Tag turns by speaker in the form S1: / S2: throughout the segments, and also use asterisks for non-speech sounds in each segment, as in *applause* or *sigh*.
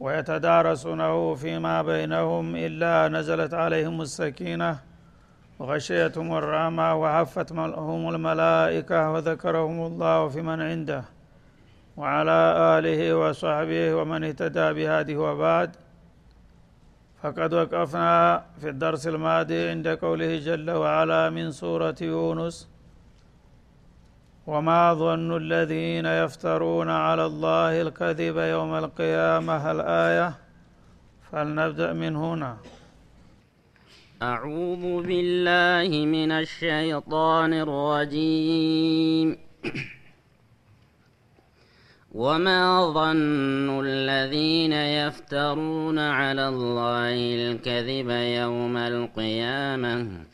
S1: ويتدارسونه فيما بينهم إلا نزلت عليهم السكينة وغشيتهم الرحمة وحفتهم الملائكة وذكرهم الله في من عنده وعلى آله وصحبه ومن اهتدى بهذه وبعد. فقد وقفنا في الدرس الماضي عند قوله جل وعلا من سورة يونس وما ظن الذين يفترون على الله الكذب يوم القيامة الآية؟ فلنبدأ من هنا.
S2: أعوذ بالله من الشيطان الرجيم. وما ظن الذين يفترون على الله الكذب يوم القيامة؟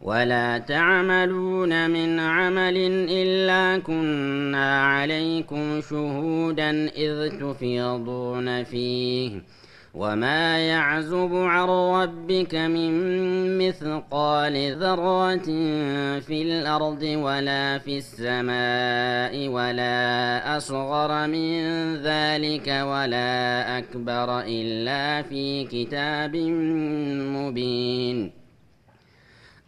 S2: ولا تعملون من عمل إلا كنا عليكم شهودا إذ تفيضون فيه. وما يعزب عن ربك من مثقال ذرة في الأرض ولا في السماء ولا أصغر من ذلك ولا أكبر إلا في كتاب مبين.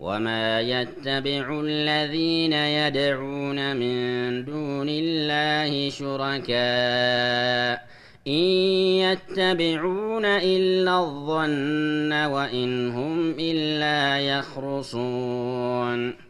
S2: وما يتبع الذين يدعون من دون الله شركاء إن يتبعون إلا الظن وإن هم إلا يخرصون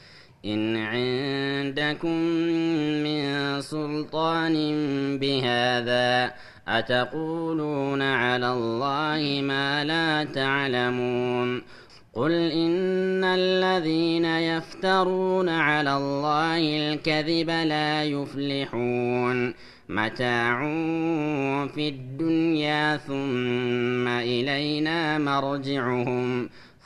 S2: إن عندكم من سلطان بهذا أتقولون على الله ما لا تعلمون قل إن الذين يفترون على الله الكذب لا يفلحون متاع في الدنيا ثم إلينا مرجعهم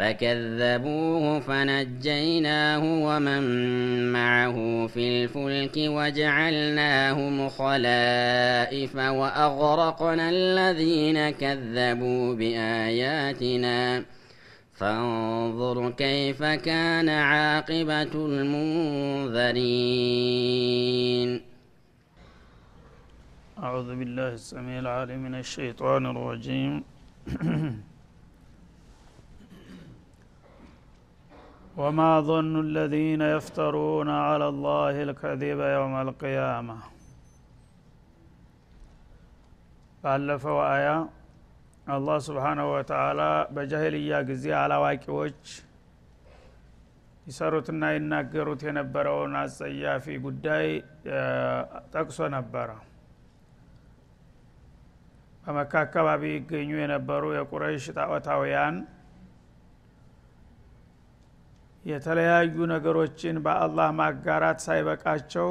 S2: فكذبوه فنجيناه ومن معه في الفلك وجعلناهم خلائف وأغرقنا الذين كذبوا بآياتنا. فانظر كيف كان عاقبة المنذرين.
S1: أعوذ بالله السميع العليم من الشيطان الرجيم. *clears throat* وما ظن الذين يفترون على الله الكذب يوم القيامة ባለፈው አያ አላህ ስብሓናሁ ወተአላ በጃሂልያ ጊዜ አላዋቂዎች ይሰሩትና ይናገሩት የነበረውን አጸያፊ ጉዳይ ጠቅሶ ነበረ በመካ አካባቢ ይገኙ የነበሩ የቁረይሽ ጣዖታውያን የተለያዩ ነገሮችን በአላህ ማጋራት ሳይበቃቸው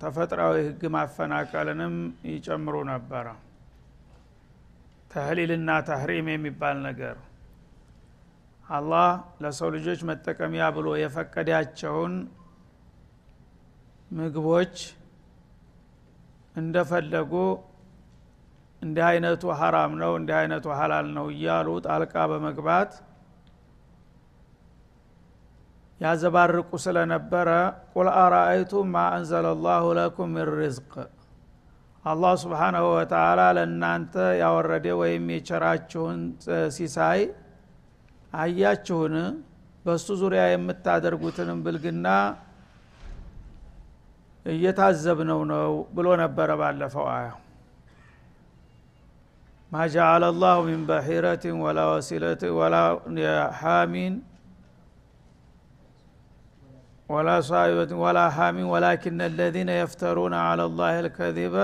S1: ተፈጥሯዊ ህግ ማፈናቀልንም ይጨምሩ ነበረ። ተህሊልና ተህሪም የሚባል ነገር። አላህ ለሰው ልጆች መጠቀሚያ ብሎ የፈቀዳቸውን ምግቦች እንደፈለጉ እንዲህ አይነቱ ሀራም ነው እንዲህ አይነቱ ሀላል ነው እያሉ ጣልቃ በመግባት ያዘባርቁ ስለነበረ ቁል አራአይቱም ማ አንዘለ ለኩም ምን ርዝቅ አላህ ስብሓናሁ ወተላ ለእናንተ ያወረደ ወይም የቸራችሁን ሲሳይ አያችሁን? በሱ ዙሪያ የምታደርጉትንም ብልግና እየታዘብነው ነው ብሎ ነበረ ባለፈው አያ። ማ ጀዓለ ላሁ ሚን በሒረትን ወላ ወሲለትን ወላ ሓሚን ሳኢበትን ወላ ሓሚን ወላኪን አለዚነ የፍተሩነ አላ ላህ ልከዚበ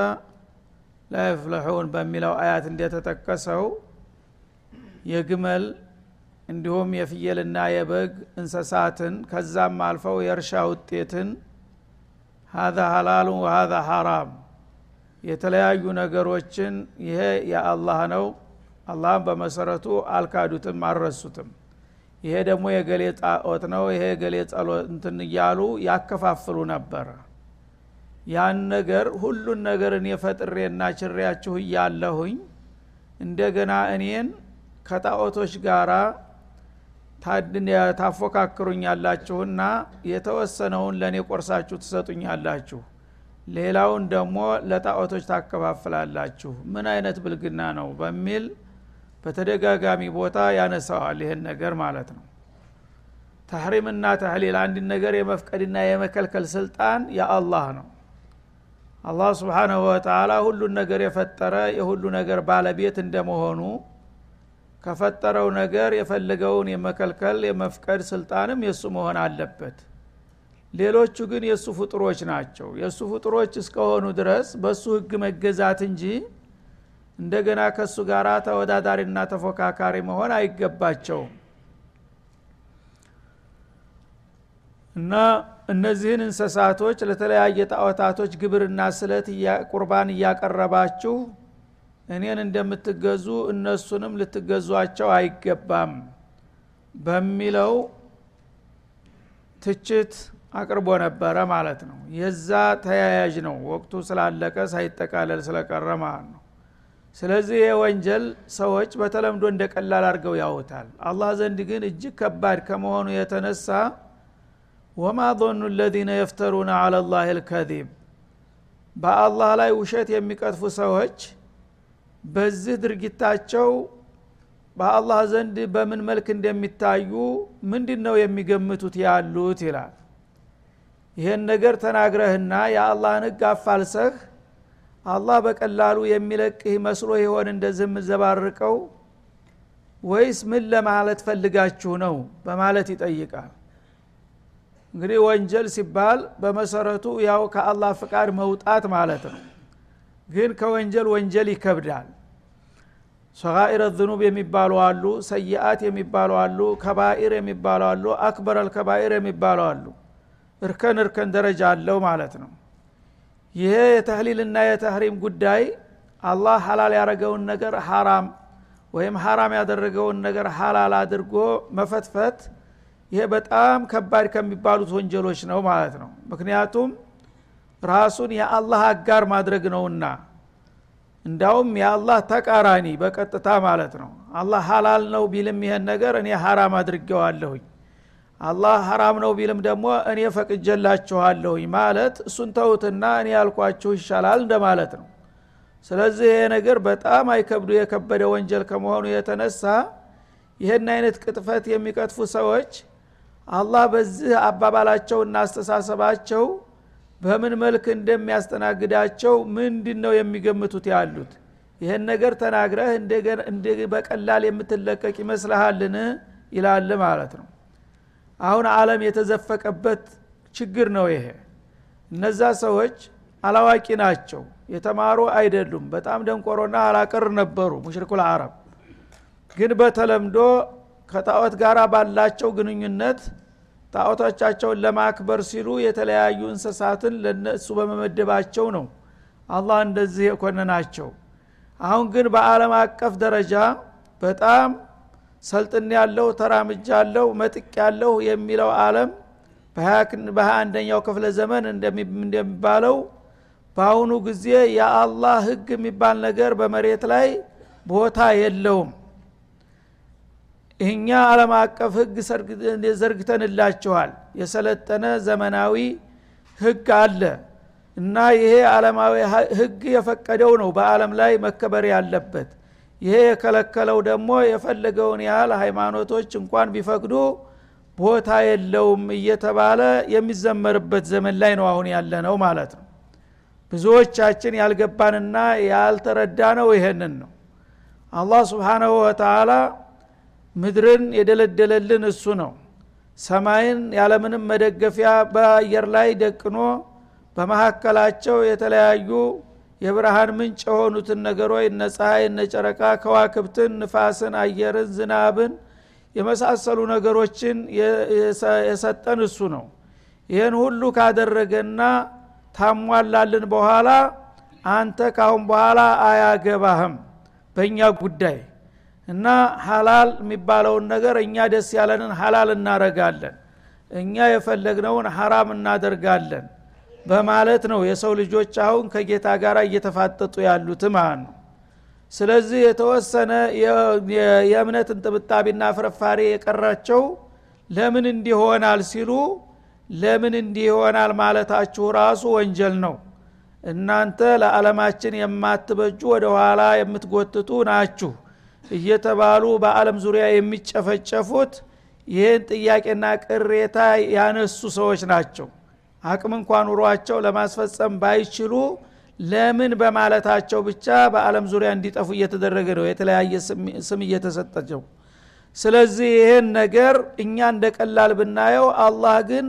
S1: ላ የፍለሑን በሚለው አያት እንደተጠቀሰው የግመል እንዲሁም የፍየልና የበግ እንሰሳትን ከዛም አልፈው የእርሻ ውጤትን ሀዛ ሀላሉ ወሀዛ ሐራም የተለያዩ ነገሮችን ይሄ የአላህ ነው። አላህም በመሰረቱ አልካዱትም አልረሱትም ይሄ ደግሞ የገሌ ጣዖት ነው ይሄ የገሌ ጸሎት እንትን እያሉ ያከፋፍሉ ነበረ ያን ነገር ሁሉን ነገር እኔ ፈጥሬና ችሬያችሁ እያለሁኝ እንደገና እኔን ከጣዖቶች ጋራ ታፎካክሩኛላችሁና የተወሰነውን ለእኔ ቆርሳችሁ ትሰጡኛላችሁ። ሌላውን ደግሞ ለጣዖቶች ታከፋፍላላችሁ። ምን አይነት ብልግና ነው? በሚል በተደጋጋሚ ቦታ ያነሳዋል ይህን ነገር ማለት ነው። ተሕሪምና ተህሊል አንድ ነገር የመፍቀድና የመከልከል ስልጣን የአላህ ነው። አላህ ስብሓናሁ ወተላ ሁሉን ነገር የፈጠረ የሁሉ ነገር ባለቤት እንደመሆኑ ከፈጠረው ነገር የፈለገውን የመከልከል የመፍቀድ ስልጣንም የእሱ መሆን አለበት። ሌሎቹ ግን የእሱ ፍጡሮች ናቸው። የእሱ ፍጡሮች እስከሆኑ ድረስ በእሱ ህግ መገዛት እንጂ እንደገና ከእሱ ጋር ተወዳዳሪና ተፎካካሪ መሆን አይገባቸውም። እና እነዚህን እንሰሳቶች ለተለያየ ጣዖታቶች ግብርና ስለት ቁርባን እያቀረባችሁ እኔን እንደምትገዙ እነሱንም ልትገዟቸው አይገባም በሚለው ትችት አቅርቦ ነበረ ማለት ነው። የዛ ተያያዥ ነው። ወቅቱ ስላለቀ ሳይጠቃለል ስለቀረ ማለት ነው ስለዚህ ይህ ወንጀል ሰዎች በተለምዶ እንደ ቀላል አድርገው ያውታል አላህ ዘንድ ግን እጅግ ከባድ ከመሆኑ የተነሳ ወማ ظኑ ለዚነ የፍተሩነ አላ ላህ ልከዚብ በአላህ ላይ ውሸት የሚቀጥፉ ሰዎች በዚህ ድርጊታቸው በአላህ ዘንድ በምን መልክ እንደሚታዩ ምንድን ነው የሚገምቱት ያሉት ይላል። ይህን ነገር ተናግረህና የአላህን ህግ አፋልሰህ አላህ በቀላሉ የሚለቅህ መስሎ ይሆን እንደዚህ የምዘባርቀው ወይስ ምን ለማለት ፈልጋችሁ ነው? በማለት ይጠይቃል። እንግዲህ ወንጀል ሲባል በመሰረቱ ያው ከአላህ ፍቃድ መውጣት ማለት ነው። ግን ከወንጀል ወንጀል ይከብዳል። ሰጋኢረ ዝኑብ የሚባሉ አሉ ሰይአት የሚባሉ አሉ ከባኢር የሚባሉ አሉ አክበር አልከባኢር የሚባሉ አሉ። እርከን እርከን ደረጃ አለው ማለት ነው ይሄ የተህሊልና የተህሪም ጉዳይ አላህ ሀላል ያደረገውን ነገር ሐራም ወይም ሐራም ያደረገውን ነገር ሀላል አድርጎ መፈትፈት ይሄ በጣም ከባድ ከሚባሉት ወንጀሎች ነው ማለት ነው። ምክንያቱም ራሱን የአላህ አጋር ማድረግ ነውና እንዳውም የአላህ ተቃራኒ በቀጥታ ማለት ነው። አላህ ሀላል ነው ቢልም ይሄን ነገር እኔ ሀራም አድርጌዋለሁኝ አላህ ሀራም ነው ቢልም ደግሞ እኔ ፈቅጀላችኋለሁኝ ማለት እሱን ተውትና እኔ ያልኳችሁ ይሻላል እንደማለት ነው። ስለዚህ ይሄ ነገር በጣም አይከብዱ የከበደ ወንጀል ከመሆኑ የተነሳ ይህን አይነት ቅጥፈት የሚቀጥፉ ሰዎች አላህ በዚህ አባባላቸውና አስተሳሰባቸው በምን መልክ እንደሚያስተናግዳቸው ምንድን ነው የሚገምቱት ያሉት? ይህን ነገር ተናግረህ እንደ በቀላል የምትለቀቅ ይመስልሃልን? ይላል ማለት ነው አሁን አለም የተዘፈቀበት ችግር ነው ይሄ። እነዛ ሰዎች አላዋቂ ናቸው የተማሩ አይደሉም። በጣም ደንቆሮና አላቀር ነበሩ ሙሽሪኩል አረብ ግን በተለምዶ ከጣዖት ጋር ባላቸው ግንኙነት ጣዖቶቻቸውን ለማክበር ሲሉ የተለያዩ እንስሳትን ለነሱ በመመደባቸው ነው አላህ እንደዚህ የኮነናቸው። አሁን ግን በአለም አቀፍ ደረጃ በጣም ሰልጥን ያለው ተራምጅ ያለው መጥቅ ያለው የሚለው አለም በሀያ አንደኛው ክፍለ ዘመን እንደሚባለው በአሁኑ ጊዜ የአላህ ህግ የሚባል ነገር በመሬት ላይ ቦታ የለውም። ይህኛ አለም አቀፍ ህግ ዘርግተንላችኋል። የሰለጠነ ዘመናዊ ህግ አለ እና ይሄ ዓለማዊ ህግ የፈቀደው ነው በአለም ላይ መከበር ያለበት ይሄ የከለከለው ደግሞ የፈለገውን ያህል ሃይማኖቶች እንኳን ቢፈቅዱ ቦታ የለውም እየተባለ የሚዘመርበት ዘመን ላይ ነው አሁን ያለ ነው ማለት ነው። ብዙዎቻችን ያልገባንና ያልተረዳ ነው ይሄንን ነው። አላህ ስብሓናሁ ወተላ ምድርን የደለደለልን እሱ ነው። ሰማይን ያለምንም መደገፊያ በአየር ላይ ደቅኖ በመካከላቸው የተለያዩ የብርሃን ምንጭ የሆኑትን ነገሮች እነ ፀሐይ እነ ጨረቃ ከዋክብትን ንፋስን አየርን ዝናብን የመሳሰሉ ነገሮችን የሰጠን እሱ ነው። ይህን ሁሉ ካደረገና ታሟላልን በኋላ አንተ ካሁን በኋላ አያገባህም በእኛ ጉዳይ። እና ሀላል የሚባለውን ነገር እኛ ደስ ያለንን ሀላል እናረጋለን እኛ የፈለግነውን ሐራም እናደርጋለን በማለት ነው የሰው ልጆች አሁን ከጌታ ጋር እየተፋጠጡ ያሉት ማለት ነው። ስለዚህ የተወሰነ የእምነት እንጥብጣቢና ፍርፋሪ የቀራቸው ለምን እንዲሆናል ሲሉ ለምን እንዲህ ይሆናል ማለታችሁ ራሱ ወንጀል ነው። እናንተ ለዓለማችን የማትበጁ ወደ ኋላ የምትጎትቱ ናችሁ እየተባሉ በአለም ዙሪያ የሚጨፈጨፉት ይህን ጥያቄና ቅሬታ ያነሱ ሰዎች ናቸው አቅም እንኳን ኑሯቸው ለማስፈጸም ባይችሉ ለምን በማለታቸው ብቻ በአለም ዙሪያ እንዲጠፉ እየተደረገ ነው። የተለያየ ስም እየተሰጠቸው ስለዚህ ይህን ነገር እኛ እንደ ቀላል ብናየው አላህ ግን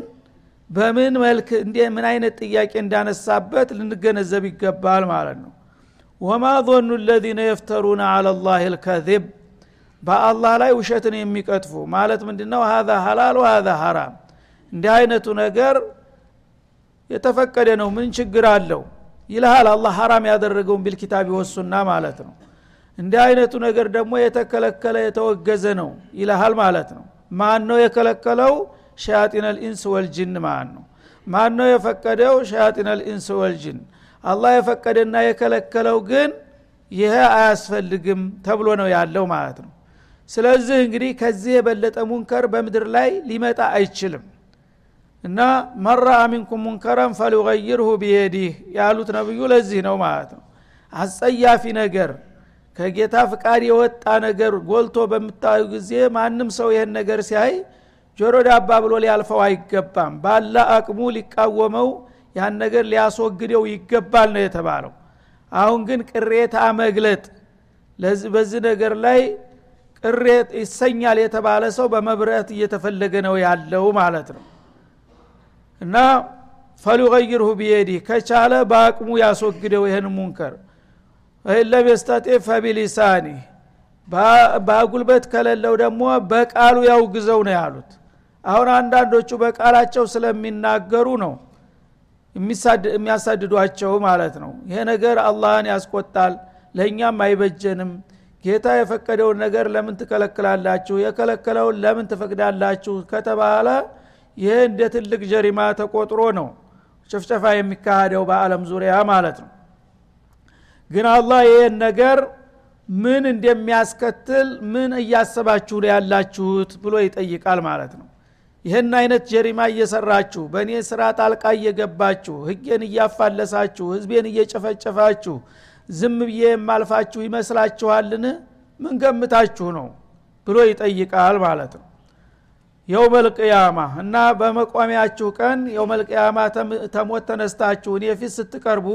S1: በምን መልክ ምን አይነት ጥያቄ እንዳነሳበት ልንገነዘብ ይገባል ማለት ነው። ወማ ظኑ ለዚነ የፍተሩነ አላ ላህ ልከذብ በአላህ ላይ ውሸትን የሚቀጥፉ ማለት ምንድነው? ሀዛ ሀላል ሀዛ ሀራም እንዲህ አይነቱ ነገር የተፈቀደ ነው። ምን ችግር አለው? ይልሃል አላህ ሀራም ያደረገውን ቢልኪታብ ወሱና ማለት ነው። እንዲህ አይነቱ ነገር ደግሞ የተከለከለ የተወገዘ ነው ይልሃል ማለት ነው። ማን ነው የከለከለው ሸያጢን ልኢንስ ወልጅን ማለት ነው። ማን ነው የፈቀደው ሸያጢን ልኢንስ ወልጅን አላህ የፈቀደና የከለከለው ግን ይሄ አያስፈልግም ተብሎ ነው ያለው ማለት ነው። ስለዚህ እንግዲህ ከዚህ የበለጠ ሙንከር በምድር ላይ ሊመጣ አይችልም እና መራ ሚንኩም ሙንከረን ፈሊገይርሁ ቢየዲህ ያሉት ነብዩ ለዚህ ነው ማለት ነው። አስጸያፊ ነገር ከጌታ ፍቃድ የወጣ ነገር ጎልቶ በምታዩ ጊዜ ማንም ሰው ይህን ነገር ሲያይ ጆሮ ዳባ ብሎ ሊያልፈው አይገባም። ባለ አቅሙ ሊቃወመው ያን ነገር ሊያስወግደው ይገባል ነው የተባለው። አሁን ግን ቅሬታ መግለጥ በዚህ ነገር ላይ ቅሬት ይሰኛል የተባለ ሰው በመብረት እየተፈለገ ነው ያለው ማለት ነው እና ፈሊቀይርሁ ቢየዲህ ከቻለ በአቅሙ ያስወግደው ይህን ሙንከር። ለም የስተጤ ፈቢሊሳኒ በጉልበት ከሌለው ደግሞ በቃሉ ያውግዘው ነው ያሉት። አሁን አንዳንዶቹ በቃላቸው ስለሚናገሩ ነው የሚያሳድዷቸው ማለት ነው። ይሄ ነገር አላህን ያስቆጣል ለእኛም አይበጀንም። ጌታ የፈቀደውን ነገር ለምን ትከለክላላችሁ? የከለከለውን ለምን ትፈቅዳላችሁ? ከተባለ ይህ እንደ ትልቅ ጀሪማ ተቆጥሮ ነው ጭፍጨፋ የሚካሄደው በአለም ዙሪያ ማለት ነው። ግን አላህ ይህን ነገር ምን እንደሚያስከትል ምን እያሰባችሁ ያላችሁት ብሎ ይጠይቃል ማለት ነው። ይህን አይነት ጀሪማ እየሰራችሁ በእኔ ስራ ጣልቃ እየገባችሁ ህጌን እያፋለሳችሁ ህዝቤን እየጨፈጨፋችሁ ዝም ብዬ የማልፋችሁ ይመስላችኋልን? ምን ገምታችሁ ነው ብሎ ይጠይቃል ማለት ነው የውመልቅያማ እና በመቋሚያችሁ ቀን የውመልቅያማ ተሞት ተነስታችሁ እኔ ፊት ስትቀርቡ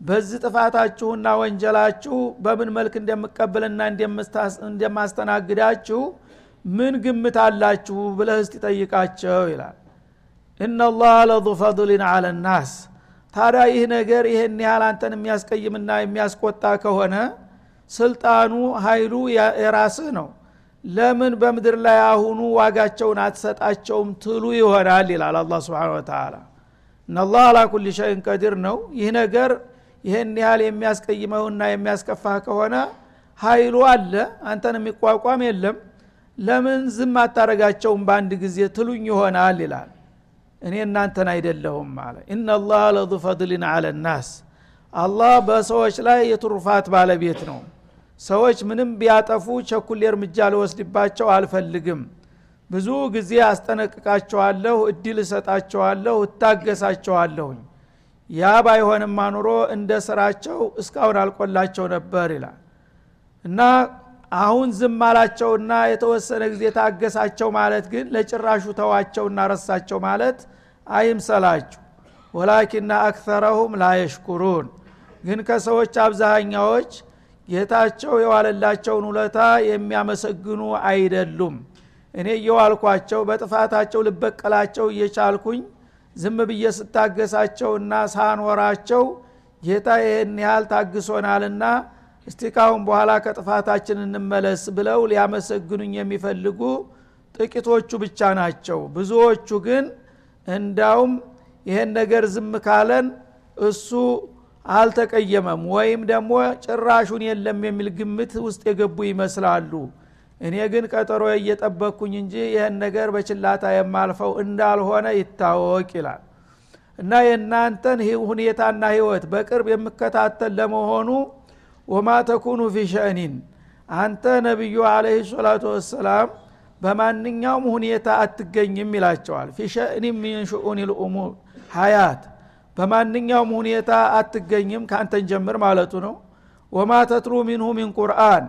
S1: በዚህ ጥፋታችሁና ወንጀላችሁ በምን መልክ እንደምቀበልና እንደማስተናግዳችሁ ምን ግምት አላችሁ ብለህ እስቲ ጠይቃቸው ይላል። እናላህ ለዙ ፈضልን አለ ናስ። ታዲያ ይህ ነገር ይህን ያህል አንተን የሚያስቀይምና የሚያስቆጣ ከሆነ ስልጣኑ ኃይሉ የራስህ ነው ለምን በምድር ላይ አሁኑ ዋጋቸውን አትሰጣቸውም? ትሉ ይሆናል ይላል አላ ስብን ወተላ እናላህ አላ ኩል ሸይን ቀዲር ነው። ይህ ነገር ይህን ያህል የሚያስቀይመውና የሚያስከፋህ ከሆነ ኃይሉ አለ አንተን የሚቋቋም የለም። ለምን ዝም አታረጋቸውም በአንድ ጊዜ? ትሉኝ ይሆናል ይላል። እኔ እናንተን አይደለሁም አለ። ኢናላህ ለዙ ፈድልን አለ ናስ። አላህ በሰዎች ላይ የትሩፋት ባለቤት ነው ሰዎች ምንም ቢያጠፉ ቸኩሌ እርምጃ ልወስድባቸው አልፈልግም። ብዙ ጊዜ አስጠነቅቃቸዋለሁ እድል እሰጣቸዋለሁ እታገሳቸዋለሁኝ። ያ ባይሆንማ ኑሮ እንደ ስራቸው እስካሁን አልቆላቸው ነበር ይላል። እና አሁን ዝም አላቸውና የተወሰነ ጊዜ ታገሳቸው ማለት ግን ለጭራሹ ተዋቸውና ረሳቸው ማለት አይምሰላችሁ። ወላኪና አክተረሁም ላየሽኩሩን ግን ከሰዎች አብዛኛዎች ጌታቸው የዋለላቸውን ውለታ የሚያመሰግኑ አይደሉም። እኔ እየዋልኳቸው በጥፋታቸው ልበቀላቸው እየቻልኩኝ ዝም ብዬ ስታገሳቸውና ሳኖራቸው ጌታ ይህን ያህል ታግሶናልና እስቲ ካሁን በኋላ ከጥፋታችን እንመለስ ብለው ሊያመሰግኑኝ የሚፈልጉ ጥቂቶቹ ብቻ ናቸው። ብዙዎቹ ግን እንዳውም ይሄን ነገር ዝም ካለን እሱ አልተቀየመም ወይም ደግሞ ጭራሹን የለም የሚል ግምት ውስጥ የገቡ ይመስላሉ። እኔ ግን ቀጠሮ እየጠበቅኩኝ እንጂ ይህን ነገር በችላታ የማልፈው እንዳልሆነ ይታወቅ ይላል። እና የእናንተን ሁኔታና ህይወት በቅርብ የምከታተል ለመሆኑ ወማ ተኩኑ ፊ ሸእኒን አንተ ነቢዩ አለህ ሰላቱ ወሰላም በማንኛውም ሁኔታ አትገኝም ይላቸዋል። ፊ ሸእኒ ሚን ሽኡን ልኡሙር ሀያት በማንኛውም ሁኔታ አትገኝም ከአንተን ጀምር ማለቱ ነው። ወማ ተትሩ ሚንሁ ሚን ቁርአን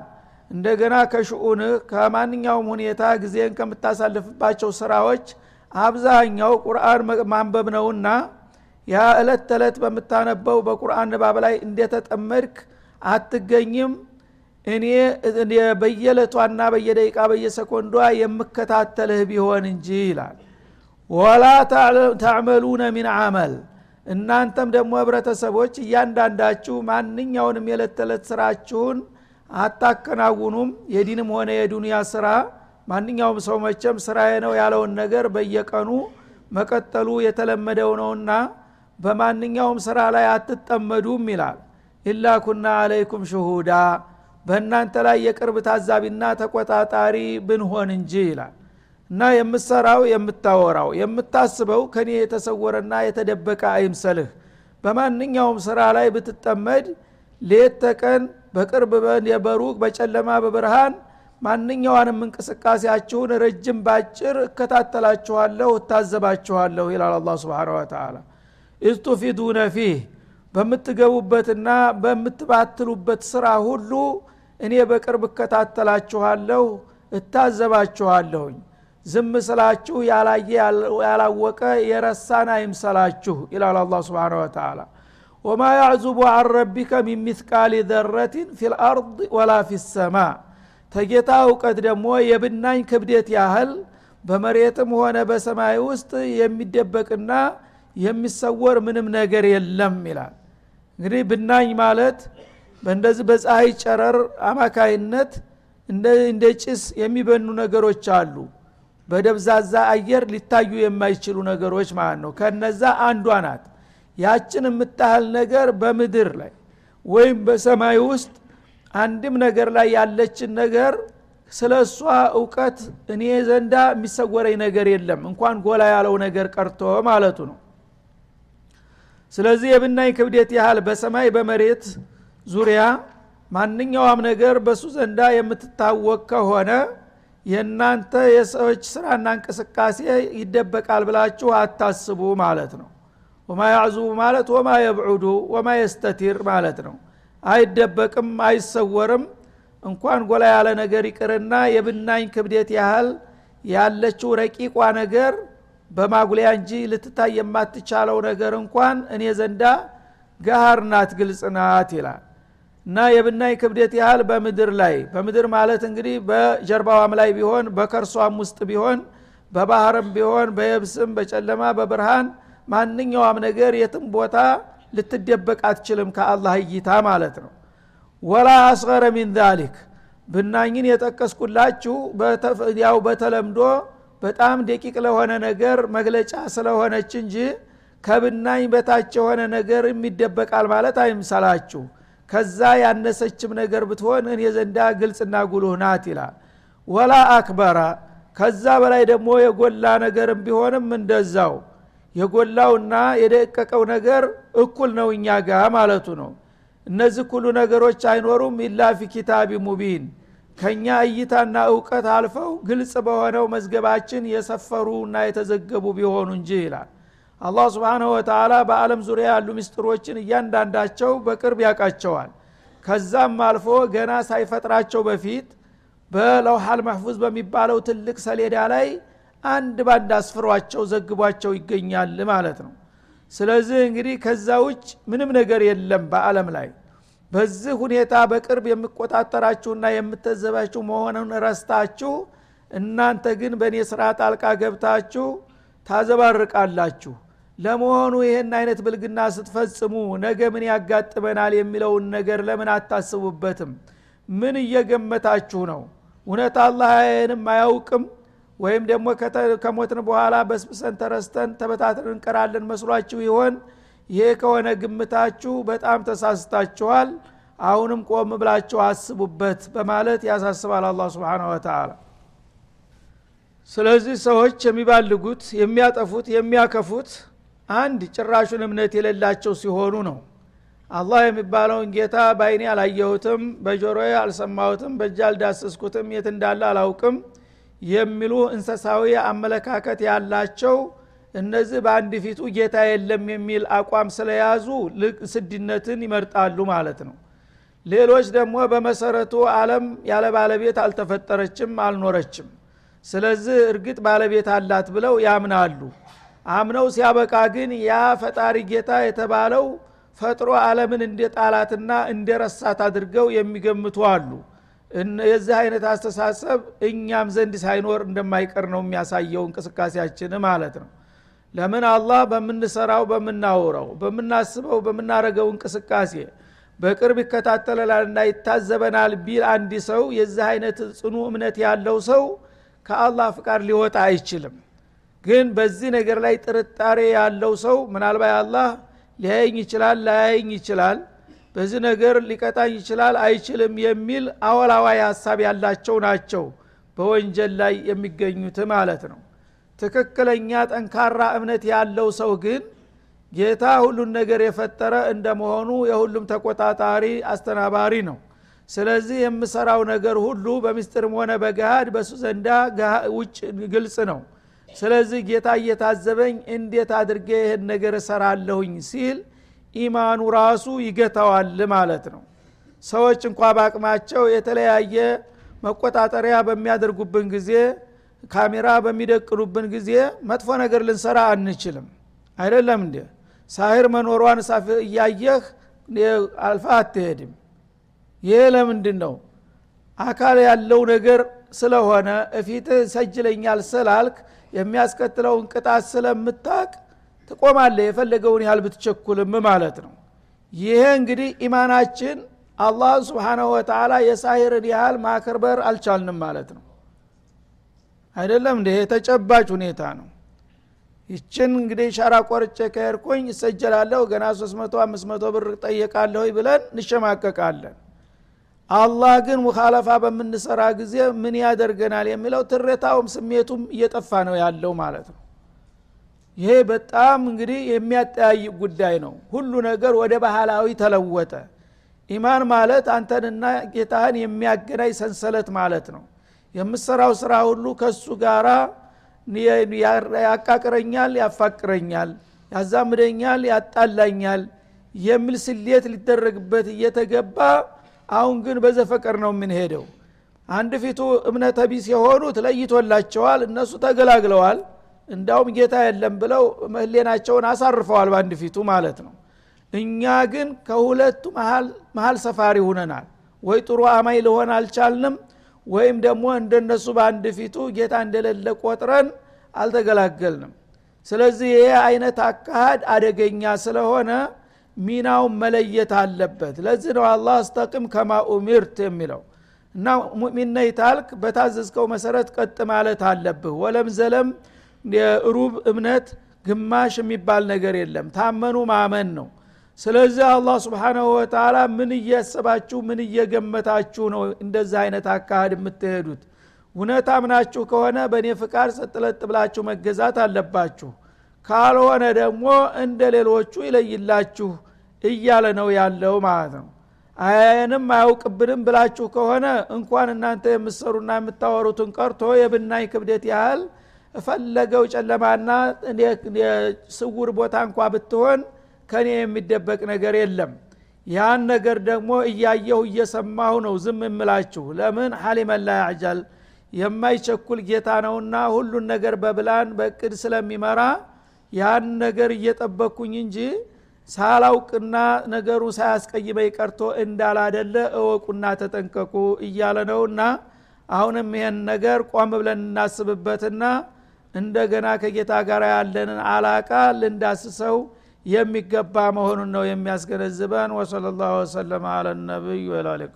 S1: እንደገና ከሽኡንህ ከማንኛውም ሁኔታ ጊዜን ከምታሳልፍባቸው ስራዎች አብዛኛው ቁርአን ማንበብ ነውና ያ እለት ተዕለት በምታነበው በቁርአን ንባብ ላይ እንደተጠመድክ አትገኝም። እኔ በየለቷና በየደቂቃ በየሰኮንዷ የምከታተልህ ቢሆን እንጂ ይላል። ወላ ተዕመሉነ ሚን አመል እናንተም ደግሞ ህብረተሰቦች እያንዳንዳችሁ ማንኛውንም የዕለት ተዕለት ስራችሁን አታከናውኑም። የዲንም ሆነ የዱንያ ስራ ማንኛውም ሰው መቸም ስራዬ ነው ያለውን ነገር በየቀኑ መቀጠሉ የተለመደው ነውና በማንኛውም ስራ ላይ አትጠመዱም ይላል። ኢላ ኩና አለይኩም ሽሁዳ በእናንተ ላይ የቅርብ ታዛቢና ተቆጣጣሪ ብንሆን እንጂ ይላል እና የምትሰራው የምታወራው የምታስበው ከኔ የተሰወረና የተደበቀ አይምሰልህ። በማንኛውም ስራ ላይ ብትጠመድ ሌት ተቀን በቅርብ በሩቅ በጨለማ በብርሃን ማንኛዋንም እንቅስቃሴያችሁን ረጅም ባጭር እከታተላችኋለሁ እታዘባችኋለሁ ይላል አላ ስብን ወተላ ኢስቱፊዱነ ፊህ በምትገቡበትና በምትባትሉበት ስራ ሁሉ እኔ በቅርብ እከታተላችኋለሁ እታዘባችኋለሁኝ ዝም ስላችሁ ያላየ ያላወቀ የረሳን አይምሰላችሁ ይላል አላ ስብን ወተላ ወማ ያዕዙቡ አን ረቢከ ሚን ሚትቃሊ ዘረትን ፊ ልአርድ ወላ ፊ ሰማ። ተጌታ እውቀት ደግሞ የብናኝ ክብደት ያህል በመሬትም ሆነ በሰማይ ውስጥ የሚደበቅና የሚሰወር ምንም ነገር የለም ይላል። እንግዲህ ብናኝ ማለት በእንደዚህ በፀሐይ ጨረር አማካይነት እንደ ጭስ የሚበኑ ነገሮች አሉ በደብዛዛ አየር ሊታዩ የማይችሉ ነገሮች ማለት ነው። ከነዛ አንዷ ናት። ያችን የምታህል ነገር በምድር ላይ ወይም በሰማይ ውስጥ አንድም ነገር ላይ ያለችን ነገር ስለ እሷ እውቀት እኔ ዘንዳ የሚሰወረኝ ነገር የለም። እንኳን ጎላ ያለው ነገር ቀርቶ ማለቱ ነው። ስለዚህ የብናኝ ክብደት ያህል በሰማይ በመሬት ዙሪያ ማንኛውም ነገር በሱ ዘንዳ የምትታወቅ ከሆነ የእናንተ የሰዎች ስራና እንቅስቃሴ ይደበቃል ብላችሁ አታስቡ ማለት ነው። ወማ ያዕዙቡ ማለት ወማ የብዑዱ ወማ የስተቲር ማለት ነው። አይደበቅም አይሰወርም። እንኳን ጎላ ያለ ነገር ይቅርና የብናኝ ክብደት ያህል ያለችው ረቂቋ ነገር በማጉሊያ እንጂ ልትታይ የማትቻለው ነገር እንኳን እኔ ዘንዳ ገሃር ናት ግልጽ ናት ይላል እና የብናኝ ክብደት ያህል በምድር ላይ። በምድር ማለት እንግዲህ በጀርባዋም ላይ ቢሆን በከርሷም ውስጥ ቢሆን በባህርም ቢሆን በየብስም በጨለማ በብርሃን ማንኛውም ነገር የትም ቦታ ልትደበቅ አትችልም ከአላህ እይታ ማለት ነው። ወላ አስገረ ሚን ዛሊክ። ብናኝን የጠቀስኩላችሁ ያው በተለምዶ በጣም ደቂቅ ለሆነ ነገር መግለጫ ስለሆነች እንጂ ከብናኝ በታች የሆነ ነገር የሚደበቃል ማለት አይምሰላችሁ ከዛ ያነሰችም ነገር ብትሆን እኔ ዘንዳ ግልጽና ጉሉህ ናት ይላል። ወላ አክበራ ከዛ በላይ ደግሞ የጎላ ነገርም ቢሆንም እንደዛው። የጎላውና የደቀቀው ነገር እኩል ነው እኛ ጋር ማለቱ ነው። እነዚህ ሁሉ ነገሮች አይኖሩም ኢላ ፊ ኪታቢ ሙቢን። ከእኛ እይታና እውቀት አልፈው ግልጽ በሆነው መዝገባችን የሰፈሩና የተዘገቡ ቢሆኑ እንጂ ይላል አላህ ስብንሁ ወተላ በአለም ዙሪያ ያሉ ምስጢሮችን እያንዳንዳቸው በቅርብ ያውቃቸዋል። ከዛም አልፎ ገና ሳይፈጥራቸው በፊት በለውሃል መሕፉዝ በሚባለው ትልቅ ሰሌዳ ላይ አንድ ባንድ አስፍሯቸው ዘግቧቸው ይገኛል ማለት ነው። ስለዚህ እንግዲህ ከዛ ውጭ ምንም ነገር የለም በአለም ላይ። በዚህ ሁኔታ በቅርብ የሚቆጣጠራችሁና የምተዘባችሁ መሆኑን ረስታችሁ እናንተ ግን በእኔ ስራ ጣልቃ ገብታችሁ ታዘባርቃላችሁ ለመሆኑ ይህን አይነት ብልግና ስትፈጽሙ ነገ ምን ያጋጥመናል የሚለውን ነገር ለምን አታስቡበትም? ምን እየገመታችሁ ነው? እውነት አላህ አያውቅም? ወይም ደግሞ ከሞትን በኋላ በስብሰን ተረስተን ተበታትን እንቀራለን መስሏችሁ ይሆን? ይሄ ከሆነ ግምታችሁ በጣም ተሳስታችኋል። አሁንም ቆም ብላችሁ አስቡበት በማለት ያሳስባል አላ ስብን ወተላ ስለዚህ ሰዎች የሚባልጉት የሚያጠፉት የሚያከፉት አንድ ጭራሹን እምነት የሌላቸው ሲሆኑ ነው። አላህ የሚባለውን ጌታ በአይኔ አላየሁትም በጆሮዬ አልሰማሁትም በእጅ አልዳሰስኩትም የት እንዳለ አላውቅም የሚሉ እንሰሳዊ አመለካከት ያላቸው እነዚህ በአንድ ፊቱ ጌታ የለም የሚል አቋም ስለያዙ ስድነትን ይመርጣሉ ማለት ነው። ሌሎች ደግሞ በመሰረቱ አለም ያለ ባለቤት አልተፈጠረችም አልኖረችም። ስለዚህ እርግጥ ባለቤት አላት ብለው ያምናሉ አምነው ሲያበቃ ግን ያ ፈጣሪ ጌታ የተባለው ፈጥሮ አለምን እንደ ጣላትና እንደ ረሳት አድርገው የሚገምቱ አሉ። የዚህ አይነት አስተሳሰብ እኛም ዘንድ ሳይኖር እንደማይቀር ነው የሚያሳየው እንቅስቃሴያችን ማለት ነው። ለምን አላህ በምንሰራው በምናውረው በምናስበው በምናረገው እንቅስቃሴ በቅርብ ይከታተለናልና ይታዘበናል ቢል አንድ ሰው የዚህ አይነት ጽኑ እምነት ያለው ሰው ከአላህ ፍቃድ ሊወጣ አይችልም ግን በዚህ ነገር ላይ ጥርጣሬ ያለው ሰው ምናልባት አላህ ሊያየኝ ይችላል ላያየኝ ይችላል በዚህ ነገር ሊቀጣኝ ይችላል አይችልም የሚል አወላዋይ ሀሳብ ያላቸው ናቸው በወንጀል ላይ የሚገኙት ማለት ነው። ትክክለኛ ጠንካራ እምነት ያለው ሰው ግን ጌታ ሁሉን ነገር የፈጠረ እንደመሆኑ የሁሉም ተቆጣጣሪ አስተናባሪ ነው። ስለዚህ የምሰራው ነገር ሁሉ በምስጢርም ሆነ በገሃድ በሱ ዘንዳ ውጭ ግልጽ ነው ስለዚህ ጌታ እየታዘበኝ እንዴት አድርጌ ይህን ነገር እሰራለሁኝ ሲል ኢማኑ ራሱ ይገታዋል ማለት ነው። ሰዎች እንኳ በአቅማቸው የተለያየ መቆጣጠሪያ በሚያደርጉብን ጊዜ ካሜራ በሚደቅኑብን ጊዜ መጥፎ ነገር ልንሰራ አንችልም። አይደለም እንዴ? ሳህር መኖሯን ሳፍ እያየህ አልፋ አትሄድም? ይሄ ለምንድን ነው አካል ያለው ነገር ስለሆነ እፊትህ ሰጅለኛል ስላልክ የሚያስከትለውን ቅጣት ስለምታቅ ትቆማለህ። የፈለገውን ያህል ብትቸኩልም ማለት ነው። ይሄ እንግዲህ ኢማናችን አላህ ስብሓናሁ ወተላ የሳሂርን ያህል ማክርበር አልቻልንም ማለት ነው። አይደለም እንደ የተጨባጭ ሁኔታ ነው። ይችን እንግዲህ ሻራ ቆርጬ ከሄድኩኝ እሰጀላለሁ ገና 300 500 ብር ጠየቃለሁ ብለን እንሸማቀቃለን አላህ ግን ሙካለፋ በምንሰራ ጊዜ ምን ያደርገናል የሚለው ትሬታውም ስሜቱም እየጠፋ ነው ያለው ማለት ነው። ይሄ በጣም እንግዲህ የሚያጠያይቅ ጉዳይ ነው። ሁሉ ነገር ወደ ባህላዊ ተለወጠ። ኢማን ማለት አንተንና ጌታህን የሚያገናኝ ሰንሰለት ማለት ነው። የምሰራው ስራ ሁሉ ከሱ ጋራ ያቃቅረኛል ያፋቅረኛል ያዛምደኛል ያጣላኛል የሚል ስሌት ሊደረግበት እየተገባ አሁን ግን በዘፈቀር ነው የምንሄደው። አንድ ፊቱ እምነተ ቢስ የሆኑት ለይቶላቸዋል እነሱ ተገላግለዋል። እንዳውም ጌታ የለም ብለው ህሌናቸውን አሳርፈዋል በአንድ ፊቱ ማለት ነው። እኛ ግን ከሁለቱ መሀል ሰፋሪ ሁነናል። ወይ ጥሩ አማይ ልሆን አልቻልንም ወይም ደግሞ እንደነሱ በአንድ ፊቱ ጌታ እንደሌለ ቆጥረን አልተገላገልንም። ስለዚህ ይሄ አይነት አካሃድ አደገኛ ስለሆነ ሚናውን መለየት አለበት። ለዚህ ነው አላህ አስተቅም ከማ ኡሚርት የሚለው። እና ሙእሚን ታልክ በታዘዝከው መሰረት ቀጥ ማለት አለብህ። ወለም ዘለም የሩብ እምነት ግማሽ የሚባል ነገር የለም። ታመኑ ማመን ነው። ስለዚህ አላህ ስብሓናሁ ወተላ ምን እያሰባችሁ ምን እየገመታችሁ ነው እንደዚህ አይነት አካሃድ የምትሄዱት? እውነት አምናችሁ ከሆነ በእኔ ፍቃድ ሰጥለጥ ብላችሁ መገዛት አለባችሁ ካልሆነ ደግሞ እንደ ሌሎቹ ይለይላችሁ እያለ ነው ያለው ማለት ነው። አያየንም አያውቅብንም ብላችሁ ከሆነ እንኳን እናንተ የምትሰሩና የምታወሩትን ቀርቶ የብናኝ ክብደት ያህል ፈለገው ጨለማና ስውር ቦታ እንኳ ብትሆን ከኔ የሚደበቅ ነገር የለም። ያን ነገር ደግሞ እያየሁ እየሰማሁ ነው ዝም የምላችሁ። ለምን? ሐሊመን ላ ያዕጃል። የማይቸኩል ጌታ ነውና ሁሉን ነገር በብላን በእቅድ ስለሚመራ ያን ነገር እየጠበቅኩኝ እንጂ ሳላውቅና ነገሩ ሳያስቀይመኝ ቀርቶ እንዳላደለ እወቁና ተጠንቀቁ እያለ ነውና አሁንም ይሄን ነገር ቆም ብለን እናስብበትና እንደገና ከጌታ ጋር ያለንን አላቃ ልንዳስሰው የሚገባ መሆኑን ነው የሚያስገነዝበን። ወሰለ ላሁ ወሰለማ አለ ነቢይ ወላሊቃ